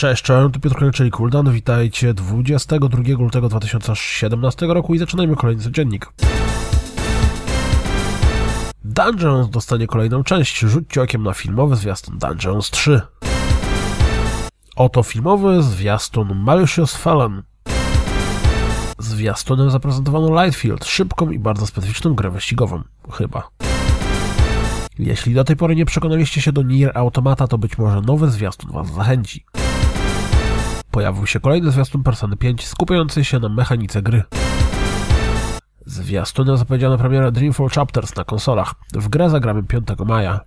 Cześć, cześć, tu Piotr czyli Kuldan. Witajcie 22 lutego 2017 roku i zaczynajmy kolejny codziennik. Dungeons dostanie kolejną część. Rzućcie okiem na filmowy zwiastun Dungeons 3. Oto filmowy zwiastun Malicious Fallen. Zwiastunem zaprezentowano Lightfield, szybką i bardzo specyficzną grę wyścigową. Chyba. Jeśli do tej pory nie przekonaliście się do Nier Automata, to być może nowy zwiastun Was zachęci. Pojawił się kolejny zwiastun Persony 5 skupiający się na mechanice gry. Zwiastunem zapowiedziano premierę Dreamfall Chapters na konsolach. W grę zagramy 5 maja.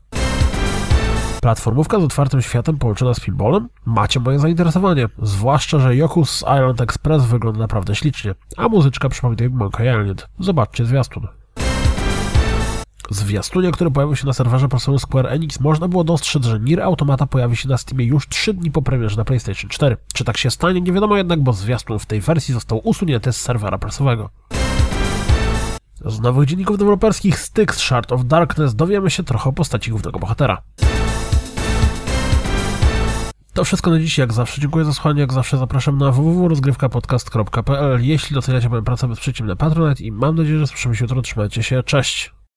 Platformówka z otwartym światem połączona z pinballem? Macie moje zainteresowanie, zwłaszcza, że Yoku's Island Express wygląda naprawdę ślicznie, a muzyczka przypomina Monkey Island. Zobaczcie zwiastun. Zwiastunie, który pojawił się na serwerze Persony Square Enix, można było dostrzec, że Nier Automata pojawi się na Steamie już 3 dni po premierze na PlayStation 4. Czy tak się stanie, nie wiadomo jednak, bo zwiastun w tej wersji został usunięty z serwera prasowego. Z nowych dzienników deweloperskich Styx Shard of Darkness dowiemy się trochę o postaci głównego bohatera. To wszystko na dziś, jak zawsze. Dziękuję za słuchanie, jak zawsze zapraszam na www.rozgrywkapodcast.pl Jeśli doceniacie moją pracę, wesprzyjcie mnie na Patronite i mam nadzieję, że słyszymy się jutro. Trzymajcie się, cześć!